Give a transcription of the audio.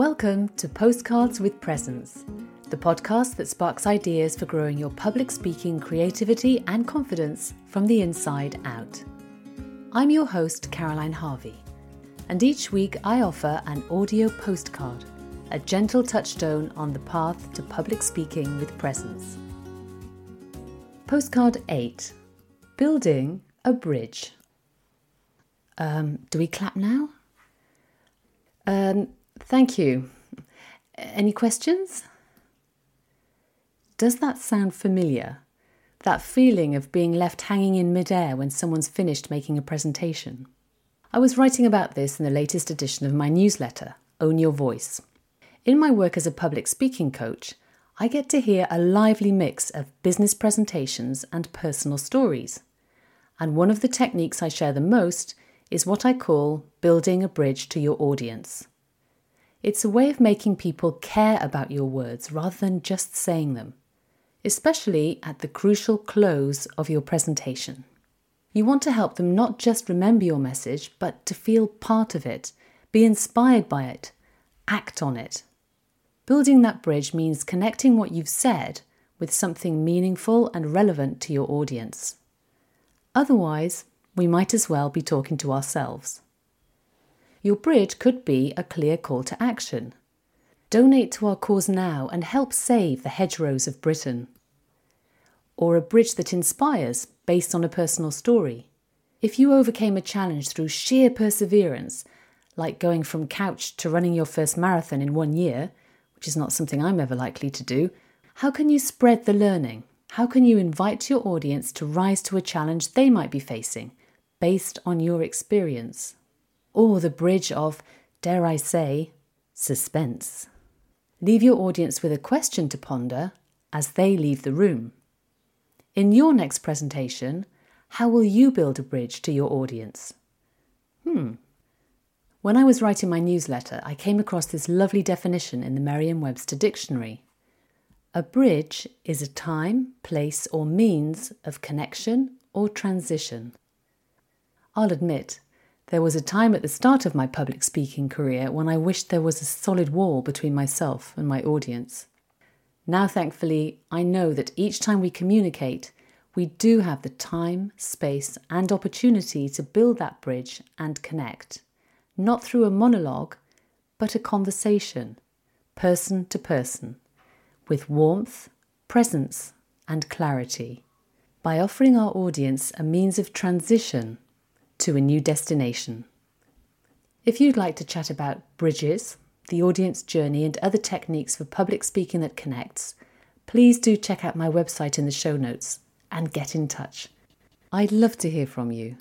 Welcome to Postcards with Presence, the podcast that sparks ideas for growing your public speaking creativity and confidence from the inside out. I'm your host, Caroline Harvey, and each week I offer an audio postcard, a gentle touchstone on the path to public speaking with presence. Postcard 8 Building a Bridge. Um, do we clap now? Um, thank you. Any questions? Does that sound familiar? That feeling of being left hanging in midair when someone's finished making a presentation? I was writing about this in the latest edition of my newsletter, Own Your Voice. In my work as a public speaking coach, I get to hear a lively mix of business presentations and personal stories. And one of the techniques I share the most is what I call building a bridge to your audience. It's a way of making people care about your words rather than just saying them, especially at the crucial close of your presentation. You want to help them not just remember your message, but to feel part of it, be inspired by it, act on it. Building that bridge means connecting what you've said with something meaningful and relevant to your audience. Otherwise, we might as well be talking to ourselves. Your bridge could be a clear call to action. Donate to our cause now and help save the hedgerows of Britain. Or a bridge that inspires based on a personal story. If you overcame a challenge through sheer perseverance, like going from couch to running your first marathon in one year, which is not something I'm ever likely to do, how can you spread the learning? How can you invite your audience to rise to a challenge they might be facing based on your experience? Or the bridge of, dare I say, suspense. Leave your audience with a question to ponder as they leave the room. In your next presentation, how will you build a bridge to your audience? Hmm. When I was writing my newsletter, I came across this lovely definition in the Merriam Webster Dictionary a bridge is a time, place, or means of connection or transition. I'll admit, there was a time at the start of my public speaking career when I wished there was a solid wall between myself and my audience. Now, thankfully, I know that each time we communicate, we do have the time, space, and opportunity to build that bridge and connect, not through a monologue, but a conversation, person to person with warmth, presence, and clarity by offering our audience a means of transition to a new destination. If you'd like to chat about bridges, the audience journey, and other techniques for public speaking that connects, please do check out my website in the show notes and get in touch. I'd love to hear from you.